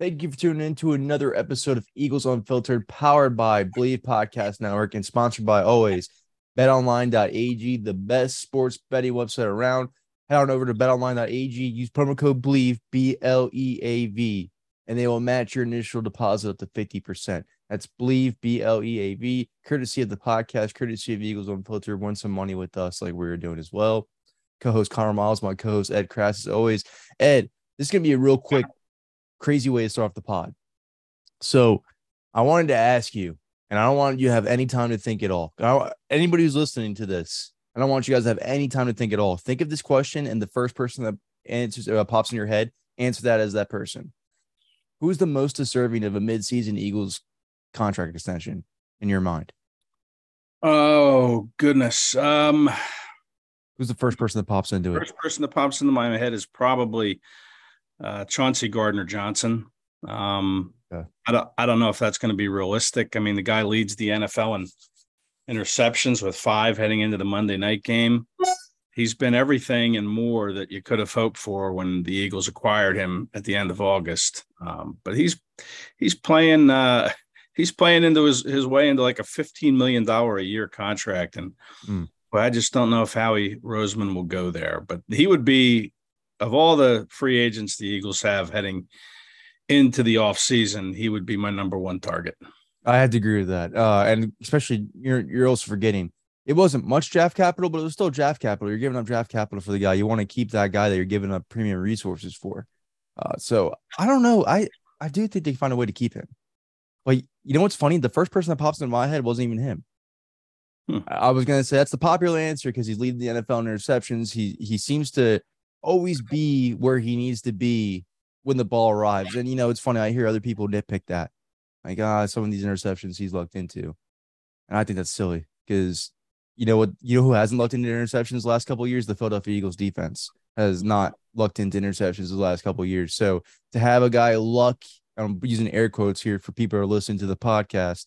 Thank you for tuning in to another episode of Eagles Unfiltered, powered by Bleav Podcast Network and sponsored by always betonline.ag, the best sports betting website around. Head on over to betonline.ag, use promo code BLEAV, B L E A V, and they will match your initial deposit up to 50%. That's Bleav, B L E A V, courtesy of the podcast, courtesy of Eagles Unfiltered. Win some money with us like we are doing as well. Co host Connor Miles, my co host Ed Kracz, as always. Ed, this is going to be a real quick crazy way to start off the pod. So I wanted to ask you, and I don't want you to have any time to think at all. I, anybody who's listening to this, I don't want you guys to have any time to think at all. Think of this question, and the first person that answers uh, pops in your head, answer that as that person. Who's the most deserving of a midseason Eagles contract extension in your mind? Oh goodness. Um Who's the first person that pops into it? first person that pops into my head is probably uh Chauncey Gardner Johnson. Um Yeah. I don't I don't know if that's going to be realistic. I mean, the guy leads the NFL in interceptions with five heading into the Monday night game. He's been everything and more that you could have hoped for when the Eagles acquired him at the end of August. Um, but he's he's playing uh he's playing into his, his way into like a $15 million a year contract. And Mm. well, I just don't know if Howie Roseman will go there, but he would be of all the free agents the Eagles have heading into the offseason, he would be my number one target. I had to agree with that. Uh, and especially you're you're also forgetting it wasn't much draft capital, but it was still draft capital. You're giving up draft capital for the guy. You want to keep that guy that you're giving up premium resources for. Uh, so I don't know. I I do think they find a way to keep him. But you know what's funny? The first person that pops into my head wasn't even him. Hmm. I I was gonna say that's the popular answer because he's leading the NFL in interceptions. He he seems to always be where he needs to be when the ball arrives. And you know, it's funny. I hear other people nitpick that. Like, ah, some of these interceptions he's lucked into. And I think that's silly because you know what, you know who hasn't lucked into interceptions the last couple years? The Philadelphia Eagles defense has not lucked into interceptions the last couple years. So to have a guy luck, I'm using air quotes here for people who are listening to the podcast,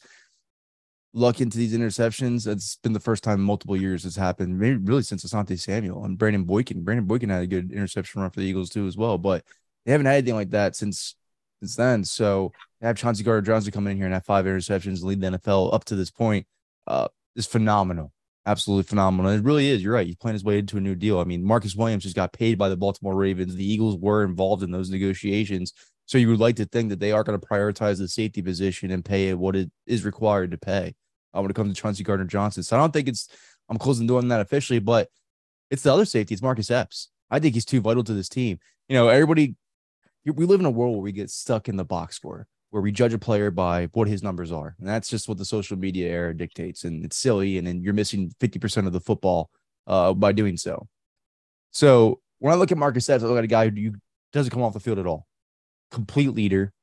luck into these interceptions. It's been the first time in multiple years it's happened, maybe really since Asante Samuel and Brandon Boykin. Brandon Boykin had a good interception run for the Eagles too, as well. But they haven't had anything like that since since then. So to have Chauncey Gardner Johnson come in here and have five interceptions lead the NFL up to this point uh, is phenomenal. Absolutely phenomenal. It really is. You're right. He's playing his way into a new deal. I mean, Marcus Williams just got paid by the Baltimore Ravens. The Eagles were involved in those negotiations. So you would like to think that they are going to prioritize the safety position and pay it what it is required to pay uh, when it comes to Chauncey Gardner Johnson. So I don't think it's, I'm closing doing that officially, but it's the other safety. It's Marcus Epps. I think he's too vital to this team. You know, everybody, we live in a world where we get stuck in the box score, where we judge a player by what his numbers are. And that's just what the social media era dictates. And it's silly. And then you're missing 50% of the football uh, by doing so. So when I look at Marcus Epps, I look at a guy who doesn't come off the field at all. Complete leader,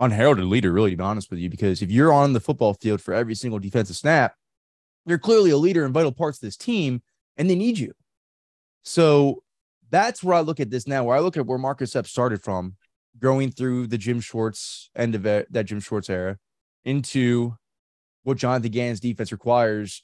unheralded leader, really, to be honest with you, because if you're on the football field for every single defensive snap, you're clearly a leader in vital parts of this team, and they need you. So that's where I look at this now, where I look at where Marcus Epps started from, growing through the Jim Schwartz end of it, that Jim Schwartz era into what Jonathan Gannon's defense requires.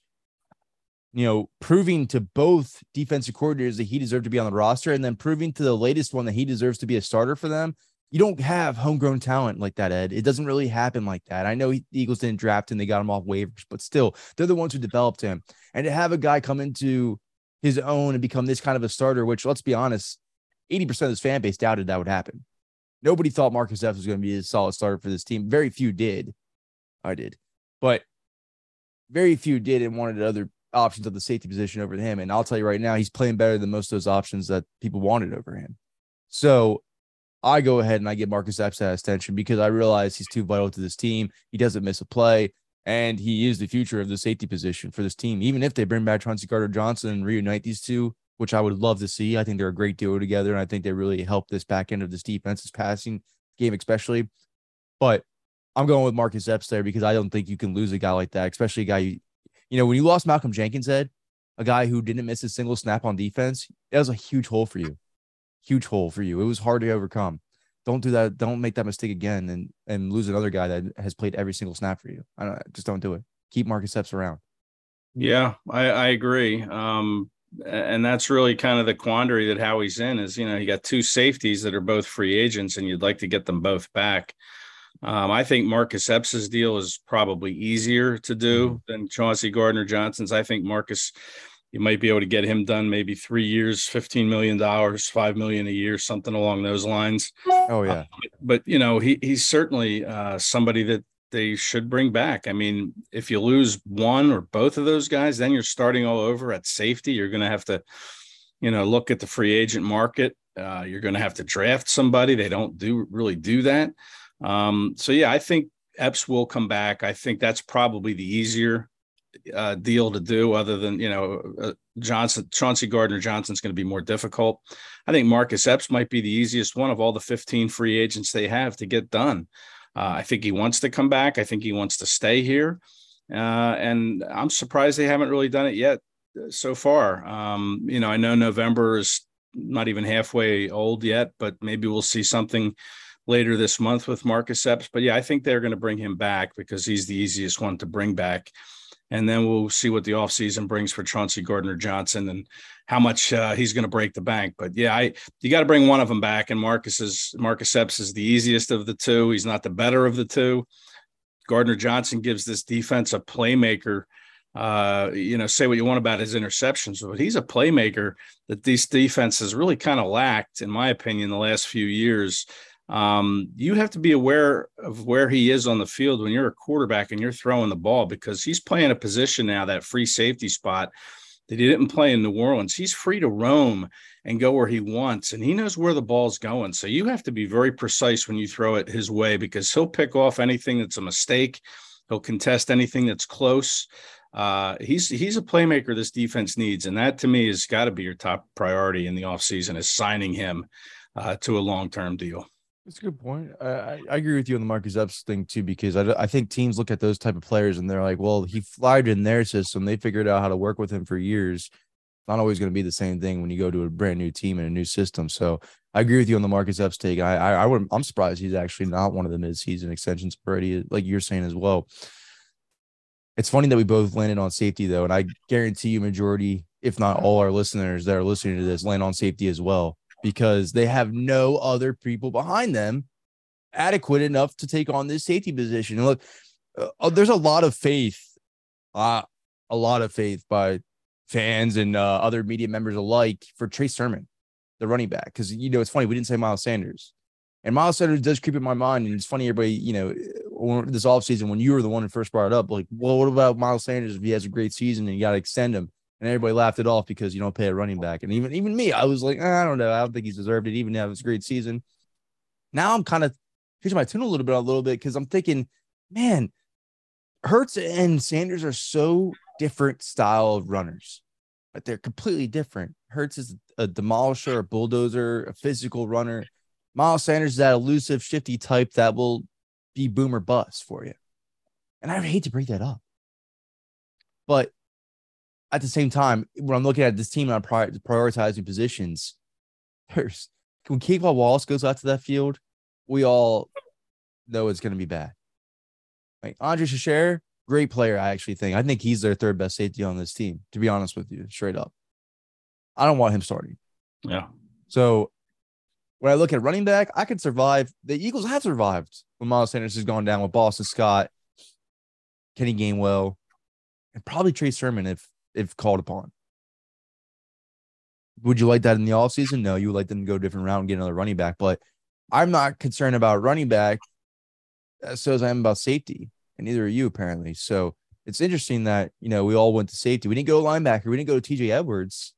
You know, proving to both defensive coordinators that he deserved to be on the roster, and then proving to the latest one that he deserves to be a starter for them. You don't have homegrown talent like that, Ed. It doesn't really happen like that. I know the Eagles didn't draft him; they got him off waivers, but still, they're the ones who developed him. And to have a guy come into his own and become this kind of a starter, which let's be honest, 80% of his fan base doubted that would happen. Nobody thought Marcus Epps was going to be a solid starter for this team. Very few did. I did. But very few did and wanted other options of the safety position over him. And I'll tell you right now, he's playing better than most of those options that people wanted over him. So I go ahead and I get Marcus Epps that attention because I realize he's too vital to this team. He doesn't miss a play, and he is the future of the safety position for this team. Even if they bring back Chauncey Gardner Johnson and reunite these two, which I would love to see. I think they're a great duo together, and I think they really help this back end of this defense, defense's passing game, especially. But I'm going with Marcus Epps there because I don't think you can lose a guy like that, especially a guy you, you know, when you lost Malcolm Jenkins, Ed, a guy who didn't miss a single snap on defense, that was a huge hole for you. Huge hole for you. It was hard to overcome. Don't do that. Don't make that mistake again and and lose another guy that has played every single snap for you. I don't just don't do it. Keep Marcus Epps around. Yeah, I, I agree. Um, and that's really kind of the quandary that Howie's in is, you know, you got two safeties that are both free agents and you'd like to get them both back. Um, I think Marcus Epps's deal is probably easier to do mm-hmm. than Chauncey Gardner Johnson's. I think Marcus, you might be able to get him done maybe three years, fifteen million dollars, five million a year, something along those lines. Oh yeah, uh, but you know he he's certainly uh, somebody that they should bring back. I mean, if you lose one or both of those guys, then you're starting all over at safety. You're going to have to, you know, look at the free agent market. Uh, you're going to have to draft somebody. They don't do really do that. Um, so yeah, I think Epps will come back. I think that's probably the easier uh, deal to do, other than you know uh, Johnson, Chauncey Gardner Johnson's going to be more difficult. I think Marcus Epps might be the easiest one of all the 15 free agents they have to get done. Uh, I think he wants to come back. I think he wants to stay here, uh, and I'm surprised they haven't really done it yet uh, so far. Um, you know, I know November is not even halfway old yet, but maybe we'll see something later this month with Marcus Epps. But yeah, I think they're going to bring him back because he's the easiest one to bring back. And then we'll see what the offseason brings for Chauncey Gardner Johnson and how much uh, he's going to break the bank. But yeah, I you got to bring one of them back. And Marcus is Marcus Epps is the easiest of the two. He's not the better of the two. Gardner Johnson gives this defense a playmaker. Uh, you know, say what you want about his interceptions, but he's a playmaker that these defenses really kind of lacked, in my opinion, the last few years um, you have to be aware of where he is on the field when you're a quarterback and you're throwing the ball because he's playing a position now, that free safety spot that he didn't play in New Orleans. He's free to roam and go where he wants, and he knows where the ball's going. So you have to be very precise when you throw it his way because he'll pick off anything that's a mistake. He'll contest anything that's close. Uh, he's he's a playmaker this defense needs, and that to me has got to be your top priority in the offseason is signing him uh, to a long term deal. That's a good point. I, I agree with you on the Marcus Epps thing too, because I, I think teams look at those type of players and they're like, well, he flied in their system. They figured out how to work with him for years. Not always going to be the same thing when you go to a brand new team and a new system. So I agree with you on the Marcus Epps take. I I, I would I'm surprised he's actually not one of the midseason extensions already, like you're saying as well. It's funny that we both landed on safety though, and I guarantee you, majority, if not all, our listeners that are listening to this land on safety as well because they have no other people behind them adequate enough to take on this safety position. And look, uh, uh, there's a lot of faith, uh, a lot of faith by fans and uh, other media members alike for Trey Sermon, the running back. Because, you know, it's funny, we didn't say Miles Sanders. And Miles Sanders does creep in my mind. And it's funny, everybody, you know, this offseason, when you were the one who first brought it up, like, well, what about Miles Sanders if he has a great season and you got to extend him? And everybody laughed it off because you don't pay a running back. And even even me, I was like, ah, I don't know, I don't think he's deserved it, even have his great season. Now I'm kind of changing my tune a little bit, a little bit, because I'm thinking, man, Hurts and Sanders are so different style of runners, but they're completely different. Hurts is a demolisher, a bulldozer, a physical runner. Miles Sanders is that elusive, shifty type that will be boomer bust for you. And I hate to break that up. But at the same time, when I'm looking at this team and I'm prior- prioritizing positions, there's when K'Von Wallace goes out to that field, we all know it's going to be bad. Like Andre Chachere, great player, I actually think. I think he's their third best safety on this team, to be honest with you, straight up. I don't want him starting. Yeah. So when I look at running back, I could survive. The Eagles have survived when Miles Sanders has gone down with Boston Scott, Kenny Gainwell, and probably Trey Sermon if if called upon. Would you like that in the offseason? No, you would like them to go a different route and get another running back. But I'm not concerned about running back uh, so as I am about safety, and neither are you apparently. So it's interesting that you know we all went to safety. We didn't go linebacker. We didn't go to TJ Edwards.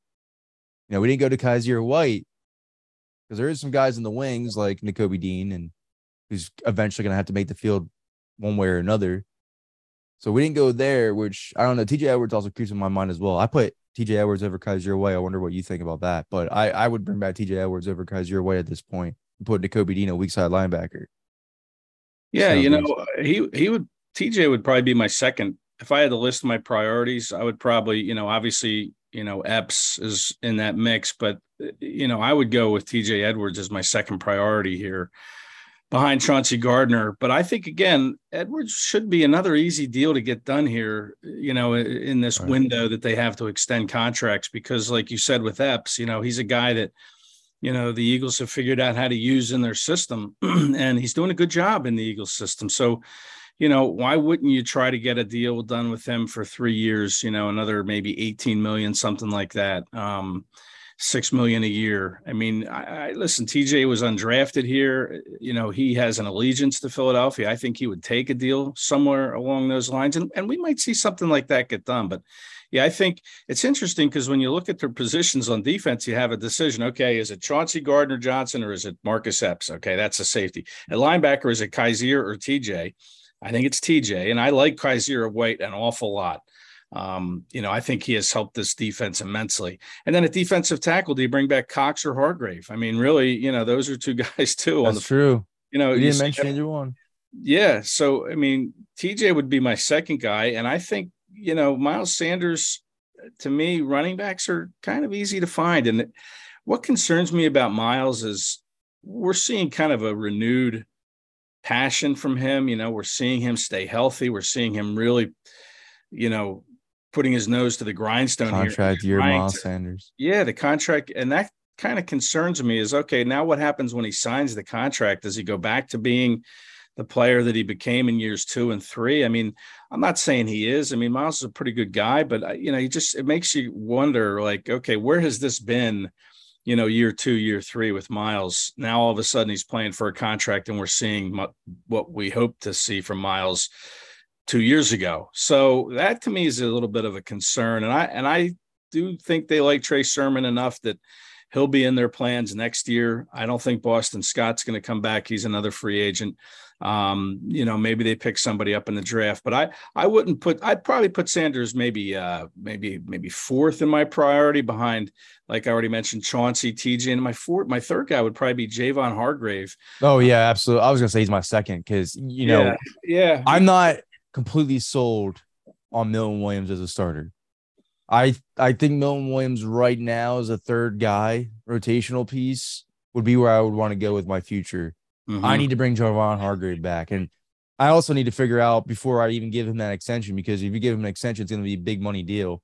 You know, we didn't go to Kyzir White because there is some guys in the wings like Nakobe Dean and who's eventually going to have to make the field one way or another. So we didn't go there, which I don't know. TJ Edwards also creeps in my mind as well. I put TJ Edwards over Kyzir White. I wonder what you think about that. But I, I would bring back TJ Edwards over Kyzir White at this point and put Nakobe Dean a weak side linebacker. Yeah, you know, he he would TJ would probably be my second. If I had to list my priorities, I would probably, you know, obviously, you know, Epps is in that mix, but you know, I would go with TJ Edwards as my second priority here behind Chauncey Gardner. But I think again, Edwards should be another easy deal to get done here, you know, in this right. window that they have to extend contracts because, like you said with Epps, you know, he's a guy that, you know, the Eagles have figured out how to use in their system, and he's doing a good job in the Eagles system. So, you know, why wouldn't you try to get a deal done with him for three years? You know, another maybe 18 million, something like that. Um, six million a year. I mean, I, I, listen. TJ was undrafted here. You know, he has an allegiance to Philadelphia. I think he would take a deal somewhere along those lines, and and we might see something like that get done. But yeah, I think it's interesting because when you look at their positions on defense, you have a decision. Okay, is it Chauncey Gardner Johnson or is it Marcus Epps? Okay, that's a safety. At linebacker, is it Kyzir or TJ? I think it's TJ, and I like Kyzir White an awful lot. Um, you know, I think he has helped this defense immensely. And then at defensive tackle, do you bring back Cox or Hargrave? I mean, really, you know, those are two guys too. That's the, true. You know, you didn't mention either one. Yeah. So, I mean, TJ would be my second guy. And I think, you know, Miles Sanders, to me, running backs are kind of easy to find. And what concerns me about Miles is we're seeing kind of a renewed passion from him. You know, we're seeing him stay healthy. We're seeing him really, you know, putting his nose to the grindstone contract here. year Miles Sanders. Yeah, the contract, and that kind of concerns me. Is okay now. What happens when he signs the contract? Does he go back to being the player that he became in years two and three? I mean, I'm not saying he is. I mean, Miles is a pretty good guy, but uh, you know, he just it makes you wonder, like, okay, where has this been? You know, year two, year three with Miles. Now all of a sudden he's playing for a contract, and we're seeing what we hope to see from Miles two years ago. So that to me is a little bit of a concern. And I and I do think they like Trey Sermon enough that he'll be in their plans next year. I don't think Boston Scott's going to come back. He's another free agent. Um, you know, maybe they pick somebody up in the draft, but I I wouldn't put I'd probably put Sanders maybe uh maybe maybe fourth in my priority behind like I already mentioned Chauncey TJ and my fourth my third guy would probably be Javon Hargrave. Oh yeah, absolutely. I was gonna say he's my second because you know yeah, yeah. I'm not completely sold on Milton Williams as a starter. I I think Milton Williams right now as a third guy, rotational piece, would be where I would want to go with my future. Mm-hmm. I need to bring Javon Hargrave back. And I also need to figure out before I even give him that extension, because if you give him an extension, it's going to be a big money deal.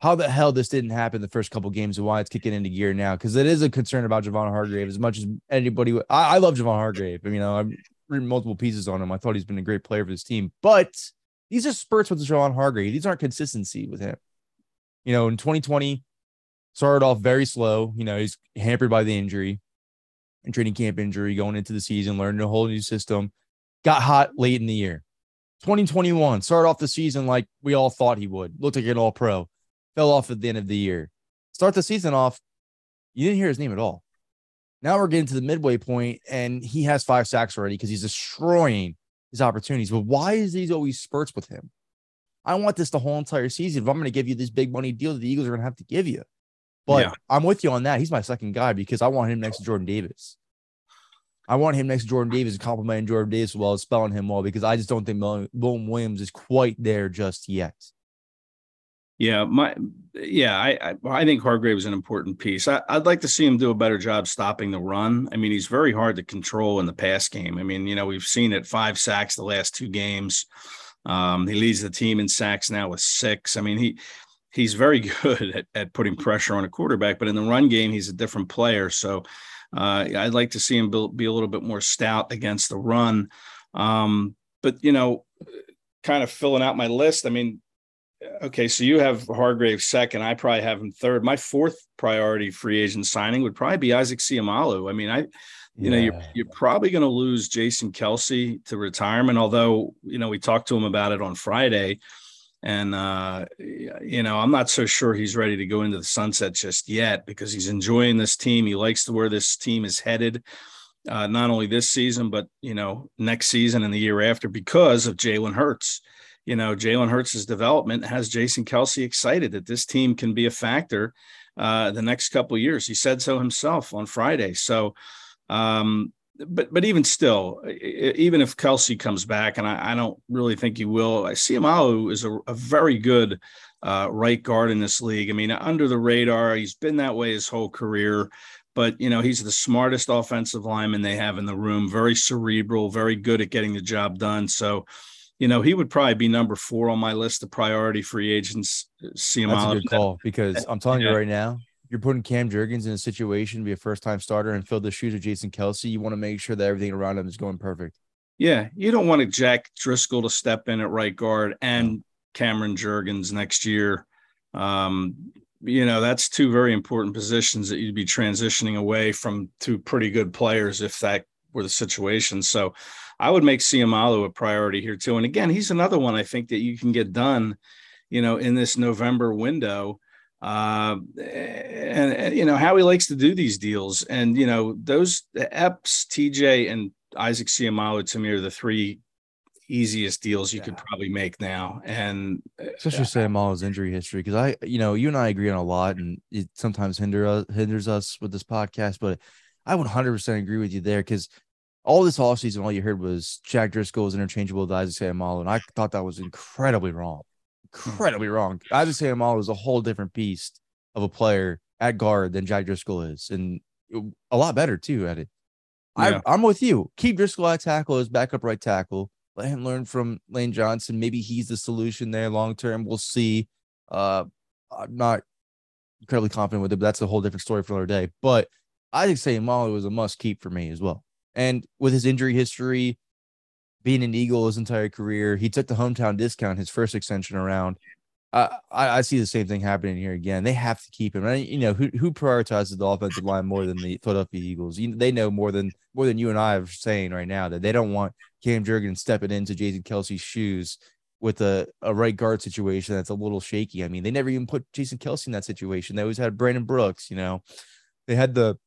How the hell this didn't happen the first couple games and why it's kicking into gear now? Because it is a concern about Javon Hargrave as much as anybody. I, I love Javon Hargrave. I mean, you know, I'm multiple pieces on him. I thought he's been a great player for this team, but these are spurts with Javon Hargrave. These aren't consistency with him. You know, in 2020, started off very slow. You know, he's hampered by the injury and training camp injury going into the season, learning a whole new system. Got hot late in the year. 2021 started off the season like we all thought he would. Looked like an all pro. Fell off at the end of the year. Start the season off. You didn't hear his name at all. Now we're getting to the midway point, and he has five sacks already because he's destroying his opportunities. But why is these always spurts with him? I want this the whole entire season. If I'm going to give you this big money deal that the Eagles are going to have to give you, but yeah. I'm with you on that. He's my second guy because I want him next to Jordan Davis. I want him next to Jordan Davis, complimenting Jordan Davis while spelling him well because I just don't think Milton Williams is quite there just yet. Yeah, my yeah, I I, think Hargrave is an important piece. I, would like to see him do a better job stopping the run. I mean, he's very hard to control in the pass game. I mean, you know, we've seen it five sacks the last two games. Um, he leads the team in sacks now with six. I mean, he he's very good at, at putting pressure on a quarterback, but in the run game, he's a different player. So uh, I'd like to see him be, be, a little bit more stout against the run. Um, but you know, kind of filling out my list. I mean, okay, so you have Hargrave second. I probably have him third. My fourth priority free agent signing would probably be Isaac Seumalo. I mean, I, you yeah. know, you're, you're probably going to lose Jason Kelce to retirement. Although, you know, we talked to him about it on Friday, and uh, you know, I'm not so sure he's ready to go into the sunset just yet because he's enjoying this team. He likes to where this team is headed. Uh, not only this season, but you know, next season and the year after because of Jalen Hurts you know, Jalen Hurts' development has Jason Kelce excited that this team can be a factor uh, the next couple years. He said so himself on Friday. So, um, but but even still, even if Kelce comes back, and I, I don't really think he will, I see Seumalo is a, a very good uh, right guard in this league. I mean, under the radar, he's been that way his whole career. But you know, he's the smartest offensive lineman they have in the room. Very cerebral, very good at getting the job done. So you know, he would probably be number four on my list of priority free agents. See him That's a good call because I'm telling yeah. you right now, you're putting Cam Jurgens in a situation to be a first time starter and fill the shoes of Jason Kelce. You want to make sure that everything around him is going perfect. Yeah, you don't want to Jack Driscoll to step in at right guard and Cameron Jurgens next year. Um, you know, that's two very important positions that you'd be transitioning away from two pretty good players if that were the situation. So I would make Seumalo a priority here too. And again, he's another one I think that you can get done, you know, in this November window. Uh, and, and, you know how he likes to do these deals, and you know those Epps, TJ, and Isaac Seumalo to me are the three easiest deals you yeah. could probably make now. And especially uh, Seumalo's injury history, because I, you know, you and I agree on a lot, and it sometimes hinder us, hinders us with this podcast, but I would 100% agree with you there because all this offseason, all you heard was Jack Driscoll is interchangeable with Isaac Seumalo, and I thought that was incredibly wrong. Incredibly wrong. Isaac Seumalo is a whole different beast of a player at guard than Jack Driscoll is, and a lot better too at it. Yeah. I, I'm with you. Keep Driscoll at tackle as backup right tackle. Let him learn from Lane Johnson. Maybe he's the solution there long term. We'll see. Uh, I'm not incredibly confident with it, but that's a whole different story for another day. But I think Seumalo was a must keep for me as well. And with his injury history, being an Eagle his entire career, he took the hometown discount his first extension around. I, I see the same thing happening here again. They have to keep him. And you know who who prioritizes the offensive line more than the Philadelphia Eagles? You, they know more than more than you and I are saying right now that they don't want Cam Jurgens stepping into Jason Kelce's shoes with a, a right guard situation that's a little shaky. I mean, they never even put Jason Kelce in that situation. They always had Brandon Brooks. You know, they had the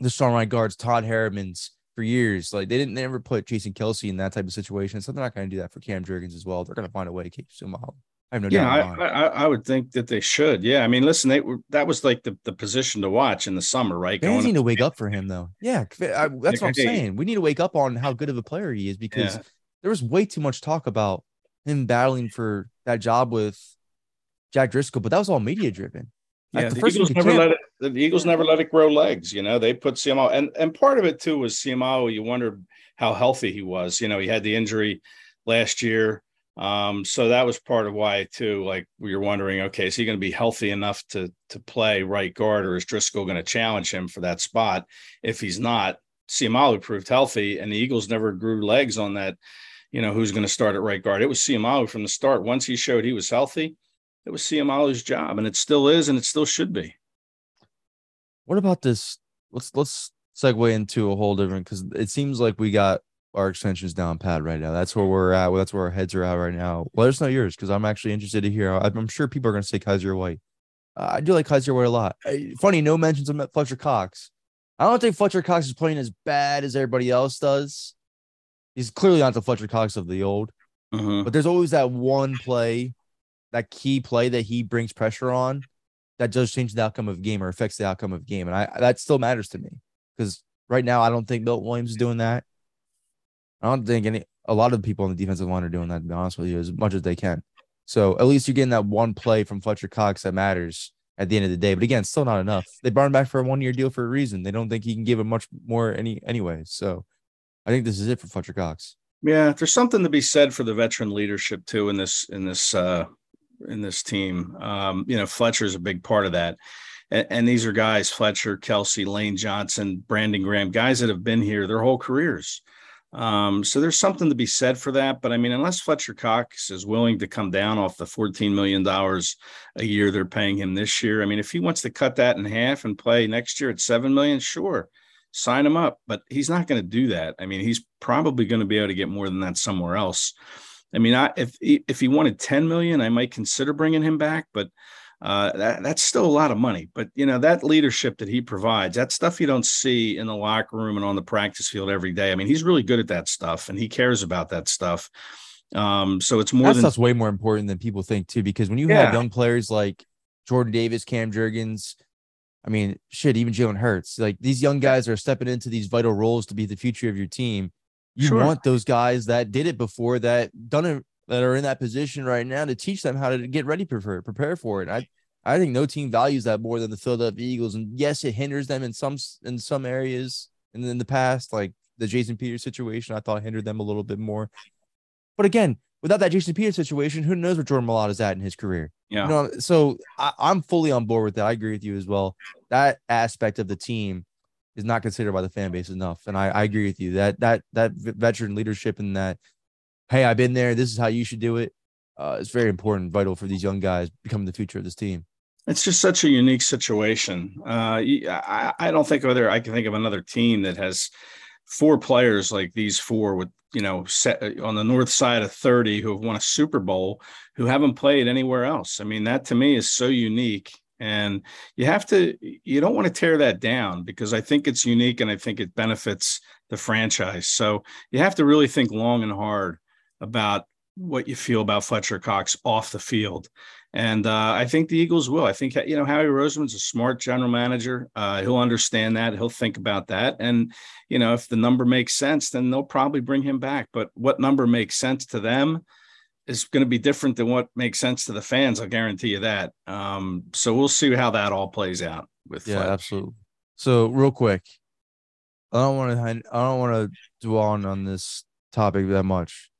the strong right guards, Todd Herremans, for years. Like they didn't never put Jason Kelce in that type of situation. So they're not going to do that for Cam Jurgens as well. They're going to find a way to keep Seumalo. I have no yeah, doubt. I, I, I, would think that they should. Yeah, I mean, listen, they were that was like the, the position to watch in the summer, right? Fans need to wake up for him, though. Yeah, I, that's what I'm saying. We need to wake up on how good of a player he is because yeah. there was way too much talk about him battling for that job with Jack Driscoll, but that was all media driven. Yeah, the, the Eagles never let it. The Eagles never let it grow legs. You know, they put Seumalo, and and part of it too was Seumalo. You wondered how healthy he was. You know, he had the injury last year, um, so that was part of why too. Like we were wondering, okay, is he going to be healthy enough to to play right guard, or is Driscoll going to challenge him for that spot? If he's not, Seumalo proved healthy, and the Eagles never grew legs on that. You know, who's going to start at right guard? It was Seumalo from the start. Once he showed he was healthy, it was Seumalo's job, and it still is, and it still should be. What about this? Let's let's segue into a whole different because it seems like we got our extensions down pat right now. That's where we're at. Well, that's where our heads are at right now. Let us know yours because I'm actually interested to hear. I'm sure people are going to say Kyzir White. Uh, I do like Kyzir White a lot. Funny, no mentions of Fletcher Cox. I don't think Fletcher Cox is playing as bad as everybody else does. He's clearly not the Fletcher Cox of the old, mm-hmm. but there's always that one play that key play that he brings pressure on that does change the outcome of game or affects the outcome of game. And I that still matters to me because right now I don't think Milt Williams is doing that. I don't think any a lot of people on the defensive line are doing that to be honest with you, as much as they can. So at least you're getting that one play from Fletcher Cox that matters at the end of the day. But again, still not enough. They brought him back for a one year deal for a reason. They don't think he can give him much more any anyway. So I think this is it for Fletcher Cox. Yeah, there's something to be said for the veteran leadership too in this in this uh in this team. Um, you know, Fletcher is a big part of that. And, and, these are guys, Fletcher, Kelce, Lane Johnson, Brandon Graham, guys that have been here their whole careers. Um, so there's something to be said for that. But I mean, unless Fletcher Cox is willing to come down off the $14 million a year they're paying him this year, I mean, if he wants to cut that in half and play next year at 7 million, sure, sign him up. But he's not going to do that. I mean, he's probably going to be able to get more than that somewhere else. I mean, I, if if he wanted 10 million, I might consider bringing him back, but uh, that, that's still a lot of money. But you know that leadership that he provides, that stuff you don't see in the locker room and on the practice field every day. I mean, he's really good at that stuff, and he cares about that stuff. Um, so it's more that than stuff's way more important than people think too. Because when you Yeah. have young players like Jordan Davis, Cam Jurgens, I mean, shit, even Jalen Hurts, like these young guys are stepping into these vital roles to be the future of your team. You Sure. want those guys that did it before, that done it, that are in that position right now to teach them how to get ready it, prepare for it. I I think no team values that more than the Philadelphia Eagles. And yes, it hinders them in some in some areas. And in the past, like the Jason Peters situation, I thought hindered them a little bit more. But again, without that Jason Peters situation, who knows where Jordan Mailata is at in his career? yeah. You know, so I, I'm fully on board with that. I agree with you as well. That aspect of the team is not considered by the fan base enough, and I, I agree with you that that that veteran leadership and that, hey, I've been there. This is how you should do it. Uh, it's very important, vital for these young guys becoming the future of this team. It's just such a unique situation. Uh, I, I don't think other I can think of another team that has four players like these four with you know set uh, on the north side of 30 who have won a Super Bowl who haven't played anywhere else. I mean, that to me is so unique. And you have to, you don't want to tear that down because I think it's unique and I think it benefits the franchise. So you have to really think long and hard about what you feel about Fletcher Cox off the field. And uh, I think the Eagles will. I think you know Howie Roseman's a smart general manager. Uh, he'll understand that. He'll think about that. And you know, if the number makes sense, then they'll probably bring him back. But what number makes sense to them is going to be different than what makes sense to the fans. I'll guarantee you that. Um, so we'll see how that all plays out with. Yeah, Fletcher. absolutely. So real quick, I don't want to. I don't want to dwell on on this topic that much.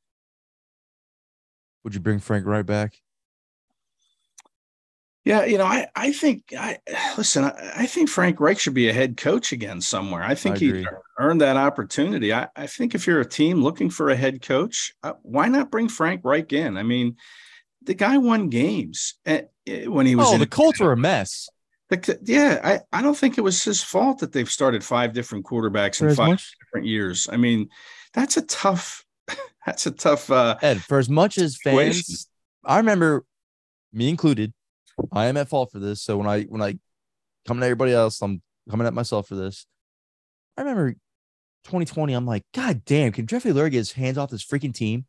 Would you bring Frank Reich back? Yeah, you know, I I think I listen. I, I think Frank Reich should be a head coach again somewhere. I think he earned that opportunity. I, I think if you're a team looking for a head coach, uh, why not bring Frank Reich in? I mean, the guy won games eh, eh, when he was Oh, in the Colts are a mess. the- yeah, I, I don't think it was his fault that they've started five different quarterbacks For in five much, different years. I mean, that's a tough. That's a tough. uh Ed, for as much as Situation. fans, I remember me included. I am at fault for this. So when I when I coming at everybody else, I'm coming at myself for this. I remember 2020. I'm like, God damn, can Jeffrey Lurie get his hands off this freaking team?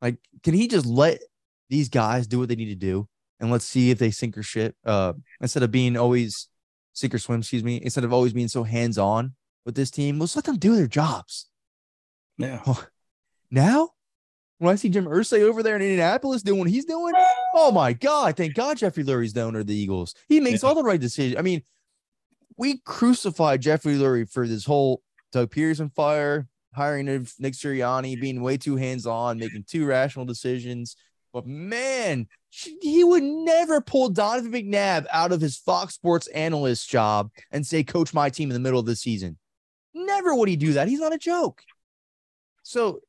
Like, can he just let these guys do what they need to do and let's see if they sink or shit? Uh, instead of being always sink or swim, excuse me, instead of always being so hands on with this team, let's let them do their jobs. Yeah. Now, when I see Jim Irsay over there in Indianapolis doing what he's doing, oh my God, thank God Jeffrey Lurie's the owner of the Eagles. He makes Yeah. all the right decisions. I mean, we crucified Jeffrey Lurie for this whole Doug Pederson fire, hiring of Nick Sirianni, being way too hands on, making too rational decisions. But man, he would never pull Donovan McNabb out of his Fox Sports analyst job and say, Coach my team in the middle of the season. Never would he do that. He's not a joke. So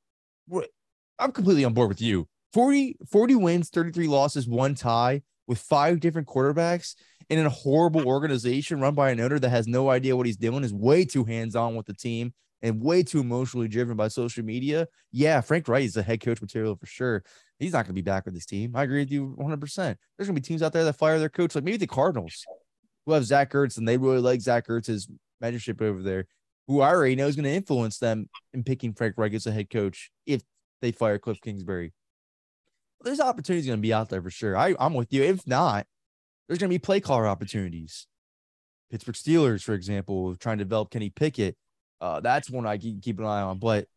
I'm completely on board with you. 40, 40 wins, 33 losses, one tie with five different quarterbacks in a horrible organization run by an owner that has no idea what he's doing, is way too hands on with the team and way too emotionally driven by social media. Yeah, Frank Reich is a head coach material for sure. He's not going to be back with this team. I agree with you 100%. There's going to be teams out there that fire their coach, like maybe the Cardinals, who have Zach Ertz and they really like Zach Ertz's mentorship over there, who I already know is going to influence them in picking Frank Reich as a head coach if they fire Cliff Kingsbury. There's opportunities going to be out there for sure. I, I'm with you. If not, there's going to be play caller opportunities. Pittsburgh Steelers, for example, trying to develop Kenny Pickett. Uh, that's one I keep, keep an eye on. But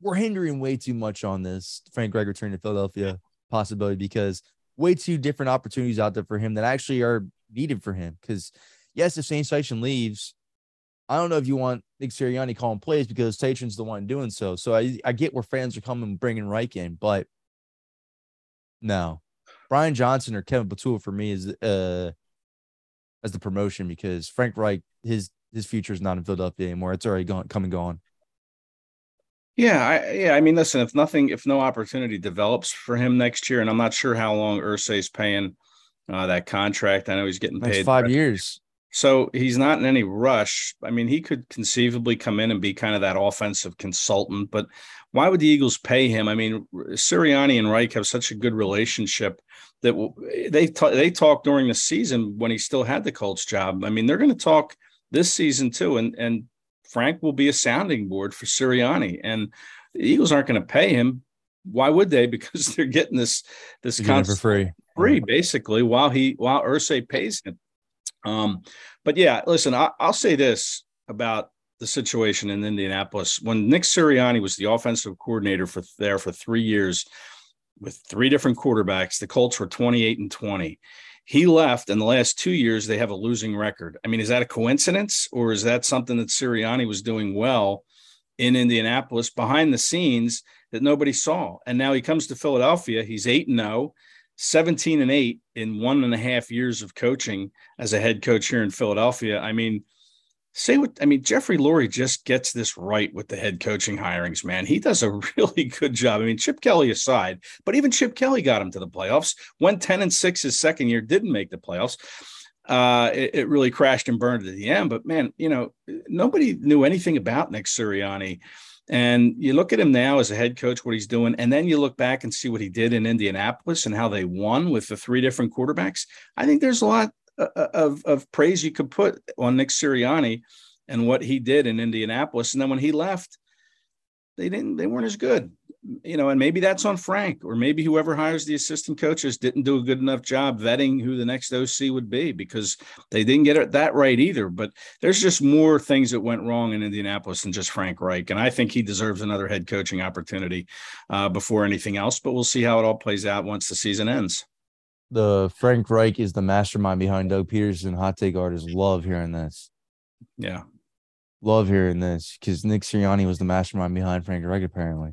we're hindering way too much on this Frank Reich return to Philadelphia possibility because way too different opportunities out there for him that actually are needed for him. Because yes, if Shane Steichen leaves, I don't know if you want Nick Sirianni calling plays because Steichen's the one doing so. So I, I get where fans are coming bringing Reich in, but no, Brian Johnson or Kevin Patullo for me is uh as the promotion because Frank Reich his his future is not in Philadelphia anymore. It's already gone, come and gone. Yeah, I, yeah. I mean, listen, if nothing, if no opportunity develops for him next year, and I'm not sure how long Irsay's paying uh, that contract. I know he's getting paid five years. So he's not in any rush. I mean, he could conceivably come in and be kind of that offensive consultant, but why would the Eagles pay him? I mean, Sirianni and Reich have such a good relationship that they t- they talk during the season when he still had the Colts job. I mean, they're going to talk this season too, and and Frank will be a sounding board for Sirianni, and the Eagles aren't going to pay him. Why would they? Because they're getting this this contract for free, free basically, while he while Irsay pays him. Um, but yeah, listen, I, will say this about the situation in Indianapolis. When Nick Sirianni was the offensive coordinator for there for three years with three different quarterbacks, the Colts were 28 and 20 he left in the last two years they have a losing record. I mean is that a coincidence or is that something that sirianni was doing well in indianapolis behind the scenes that nobody saw? And now he comes to philadelphia he's 8 and 0 17 and 8 in one and a half years of coaching as a head coach here in philadelphia i mean say what I mean, Jeffrey Lurie just gets this right with the head coaching hirings, man. He does a really good job. I mean, Chip Kelly aside, but even Chip Kelly got him to the playoffs. Went 10 and 6 his second year, didn't make the playoffs. Uh, it, it, really crashed and burned at the end. But man, you know, nobody knew anything about Nick Sirianni. And you look at him now as a head coach, what he's doing, and then you look back and see what he did in Indianapolis and how they won with the three different quarterbacks. I think there's a lot uh, uh, of, of praise you could put on Nick Sirianni and what he did in Indianapolis. And then when he left, they didn't they weren't as good. You know, and maybe that's on Frank, or maybe whoever hires the assistant coaches didn't do a good enough job vetting who the next OC would be because they didn't get it that right either. But there's just more things that went wrong in Indianapolis than just Frank Reich, and I think he deserves another head coaching opportunity uh, before anything else. But we'll see how it all plays out once the season ends the Frank Reich is the mastermind behind Doug Pederson. Hot take artists love hearing this. Yeah. Love hearing this because Nick Sirianni was the mastermind behind Frank Reich, apparently.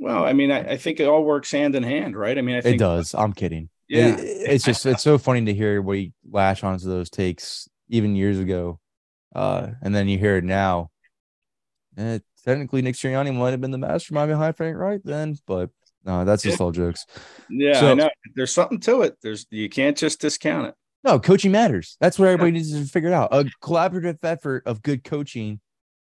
Well, I mean, I, I, think it all works hand in hand, right? I mean, I think it does. I'm kidding. Yeah. It, it's just, it's so funny to hear everybody lash onto those takes even years ago. Uh, and then you hear it now. And technically, Nick Sirianni might have been the mastermind behind Frank Reich then, but no, that's just all jokes. Yeah, so, I know. There's something to it. There's you can't just discount it. No, coaching matters. That's what everybody needs to figure out. A collaborative effort of good coaching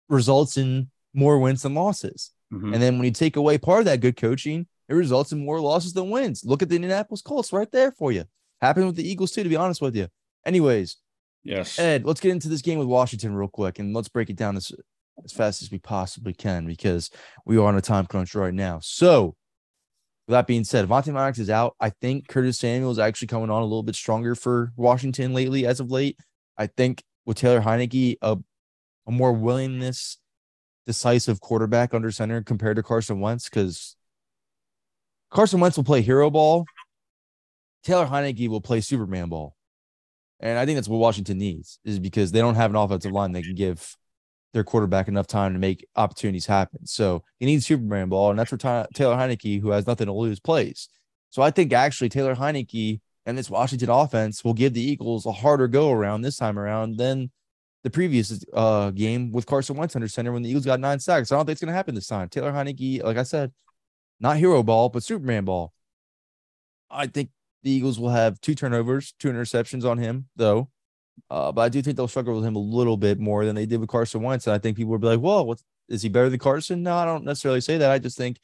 results in more wins than losses. Mm-hmm. And then when you take away part of that good coaching, it results in more losses than wins. Look at the Indianapolis Colts right there for you. Happened with the Eagles too, to be honest with you. Anyways, yes, Ed, let's get into this game with Washington real quick and let's break it down as as fast as we possibly can because we are on a time crunch right now. So with that being said, Avonte Maddox is out. I think Curtis Samuel is actually coming on a little bit stronger for Washington lately, as of late. I think with Taylor Heinicke, a, a more willingness, decisive quarterback under center compared to Carson Wentz, because Carson Wentz will play hero ball. Taylor Heinicke will play Superman ball. And I think that's what Washington needs, is because they don't have an offensive line that can give their quarterback enough time to make opportunities happen. So he needs Superman ball, and that's where Taylor Heinicke, who has nothing to lose, plays. So I think actually Taylor Heinicke and this Washington offense will give the Eagles a harder go around this time around than the previous uh, game with Carson Wentz under center when the Eagles got nine sacks. I don't think it's going to happen this time. Taylor Heinicke, like I said, not hero ball, but Superman ball. I think the Eagles will have two turnovers, two interceptions on him, though. Uh, but I do think they'll struggle with him a little bit more than they did with Carson Wentz. And I think people will be like, "Well, what, is he better than Carson?" No, I don't necessarily say that. I just think,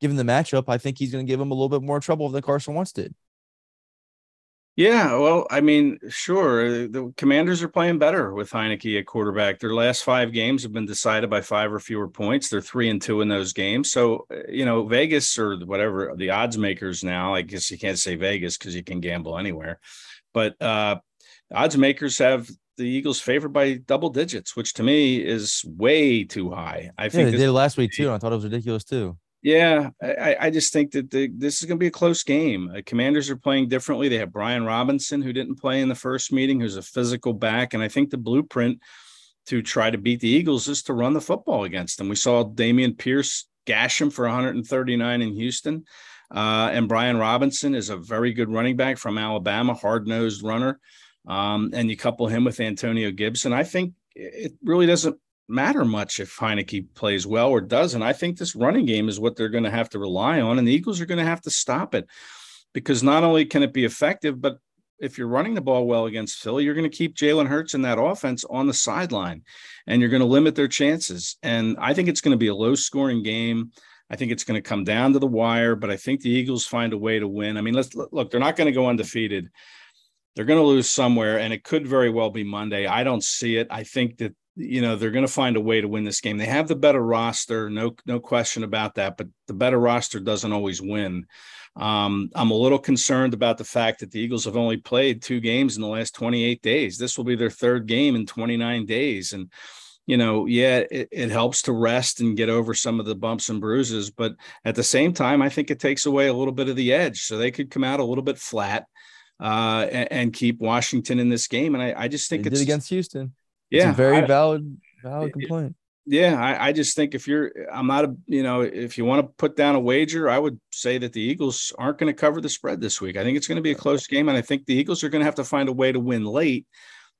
given the matchup, I think he's going to give him a little bit more trouble than Carson Wentz did. Yeah, well, I mean, sure. The Commanders are playing better with Heinicke at quarterback. Their last five games have been decided by five or fewer points. They're three and two in those games. So, uh, you know, Vegas or whatever the odds makers now, I guess you can't say Vegas because you can gamble anywhere. But uh, odds makers have the Eagles favored by double digits, which to me is way too high. I think they did it last week too. I thought it was ridiculous too. Yeah, I, I just think that the, this is going to be a close game. Commanders are playing differently. They have Brian Robinson, who didn't play in the first meeting, who's a physical back, and I think the blueprint to try to beat the Eagles is to run the football against them. We saw Dameon Pierce gash him for 139 in Houston, uh, and Brian Robinson is a very good running back from Alabama, hard nosed runner um, and you couple him with Antonio Gibson, I think it really doesn't matter much if Heinicke plays well or doesn't. I think this running game is what they're going to have to rely on, and the Eagles are going to have to stop it because not only can it be effective, but if you're running the ball well against Philly, you're going to keep Jalen Hurts in that offense on the sideline and you're going to limit their chances. And I think it's going to be a low scoring game. I think it's going to come down to the wire, but I think the Eagles find a way to win. I mean, let's look, they're not going to go undefeated. They're going to lose somewhere, and it could very well be Monday. I don't see it. I think that you know they're going to find a way to win this game. They have the better roster, no no question about that. But the better roster doesn't always win. Um, I'm a little concerned about the fact that the Eagles have only played two games in the last 28 days. This will be their third game in 29 days, and you know, yeah, it, it, helps to rest and get over some of the bumps and bruises, but at the same time, I think it takes away a little bit of the edge. So they could come out a little bit flat uh, and, and, keep Washington in this game. And I, I just think they it's against Houston. Yeah, it's a very I, valid valid complaint. Yeah, I, I, just think if you're, I'm not a, you know, if you want to put down a wager, I would say that the Eagles aren't going to cover the spread this week. I think it's going to be a close game, and I think the Eagles are going to have to find a way to win late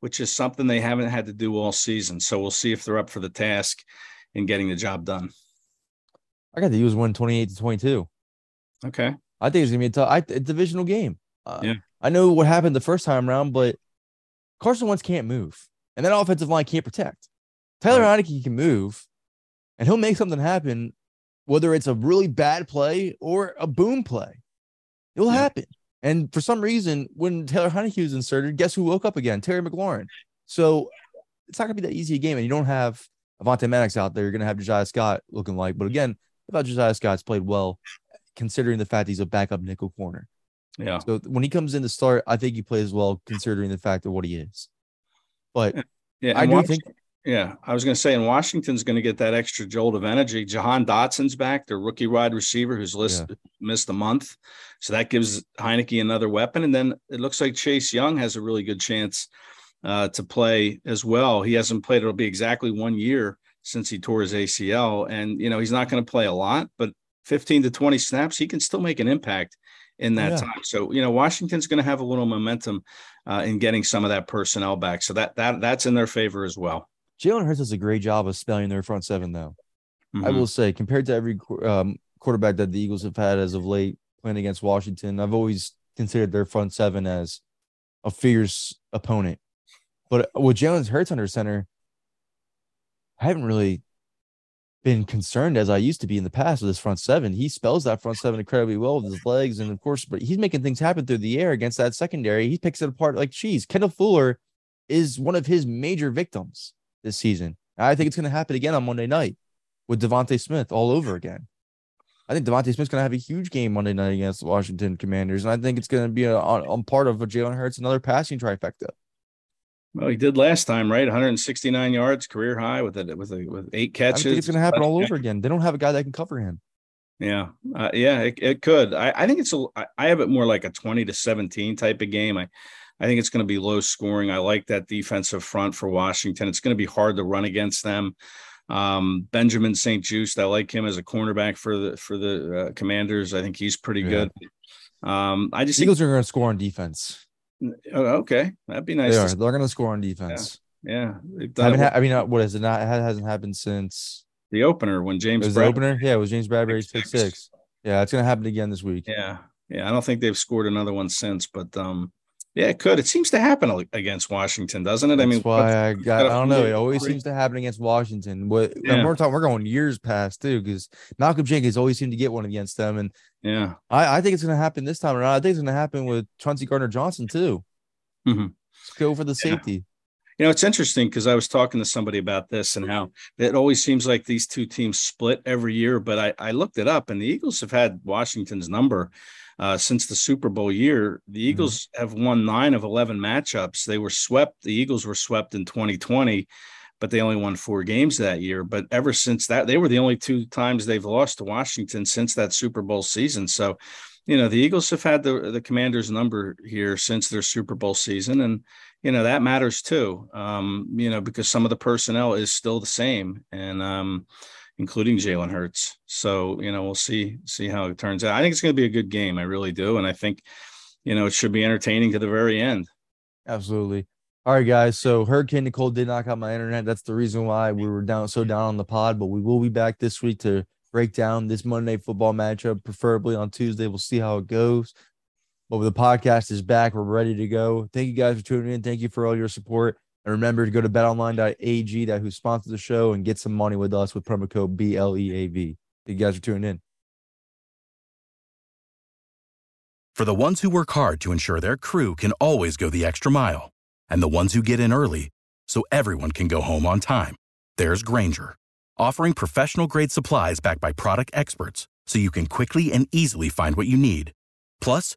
which is something they haven't had to do all season. So we'll see if they're up for the task in getting the job done. I got the Eagles win 28 to 22. Okay. I think it's going to be a, tough, I, a divisional game. Uh, yeah. I know what happened the first time around, but Carson Wentz can't move, and that offensive line can't protect. Taylor right. Heinicke can move, and he'll make something happen, whether it's a really bad play or a boom play. It'll yeah. happen. And for some reason, when Taylor Heinicke was inserted, guess who woke up again? Terry McLaurin. So it's not going to be that easy a game. And you don't have Avonte Maddox out there. You're going to have Josiah Scott looking like. But again, about Josiah Scott's played well, considering the fact he's a backup nickel corner. Yeah. So when he comes in to start, I think he plays well, considering the fact of what he is. But yeah, I do think yeah, I was going to say, and Washington's going to get that extra jolt of energy. Jahan Dotson's back, their rookie wide receiver who's list, yeah. missed a month. So that gives Heinicke another weapon. And then it looks like Chase Young has a really good chance uh, to play as well. He hasn't played, it'll be exactly one year since he tore his ACL. And, you know, he's not going to play a lot, but 15 to 20 snaps, he can still make an impact in that yeah. time. So, you know, Washington's going to have a little momentum uh, in getting some of that personnel back. So that that that's in their favor as well. Jalen Hurts does a great job of spelling their front seven, though. Mm-hmm. I will say, compared to every um, quarterback that the Eagles have had as of late playing against Washington, I've always considered their front seven as a fierce opponent. But with Jalen Hurts under center, I haven't really been concerned as I used to be in the past with his front seven. He spells that front seven incredibly well with his legs, and of course, but he's making things happen through the air against that secondary. He picks it apart like cheese. Kendall Fuller is one of his major victims this season. I think it's going to happen again on Monday night with DeVonta Smith all over again. I think DeVonta Smith's going to have a huge game Monday night against Washington Commanders, and I think it's going to be a, on, part of a Jalen Hurts another passing trifecta. Well, he did last time, right? 169 yards, career high with it with a, with eight catches. I think it's going to happen all over again. They don't have a guy that can cover him. Yeah, uh, yeah, it, it could. I, I think it's a. I have it more like a 20 to 17 type of game. I I think it's going to be low scoring. I like that defensive front for Washington. It's going to be hard to run against them. Um, Benjamin St-Juste, I like him as a cornerback for the for the uh, Commanders. I think he's pretty yeah. good. Um, I just Eagles think, are going to score on defense. Oh, okay, that'd be nice. They are. They're going to score on defense. Yeah, yeah. I mean, ha- I mean, uh, what is it? Not it hasn't happened since the opener when James. It was the opener. Yeah, it was James Bradberry's pick six. Yeah, it's going to happen again this week. Yeah, yeah. I don't think they've scored another one since, but um, yeah, it could. It seems to happen against Washington, doesn't it? That's I mean, why I got. I don't know. It always seems to happen against Washington. What yeah. we're talking, we're going years past too, because Malcolm Jenkins always seemed to get one against them, and yeah, I, I think it's going to happen this time around. I think it's going to happen with Chauncey Gardner Johnson too. Mm-hmm. Let's go for the safety. You know, it's interesting because I was talking to somebody about this and how it always seems like these two teams split every year. But I, I looked it up, and the Eagles have had Washington's number uh, since the Super Bowl year. The mm-hmm. Eagles mm-hmm. have won nine of 11 matchups. They were swept. The Eagles were swept in 2020, but they only won four games that year. But ever since that, they were the only two times they've lost to Washington since that Super Bowl season. So, you know, the Eagles have had the, the Commanders' number here since their Super Bowl season. And, you know, that matters too, um, you know, because some of the personnel is still the same. And, um, including Jalen Hurts. So, you know, we'll see see how it turns out. I think it's going to be a good game. I really do, and I think, you know, it should be entertaining to the very end. Absolutely. All right, guys. So Hurricane Nicole did knock out my internet. That's the reason why we were down so down on the pod. But we will be back this week to break down this Monday football matchup, preferably on Tuesday. We'll see how it goes. But the podcast is back. We're ready to go. Thank you guys for tuning in. Thank you for all your support. And remember to go to betonline.ag, that who sponsors the show, and get some money with us with promo code BLEAV. Thank you guys for tuning in. For the ones who work hard to ensure their crew can always go the extra mile, and the ones who get in early so everyone can go home on time, there's Grainger, offering professional grade supplies backed by product experts so you can quickly and easily find what you need. Plus,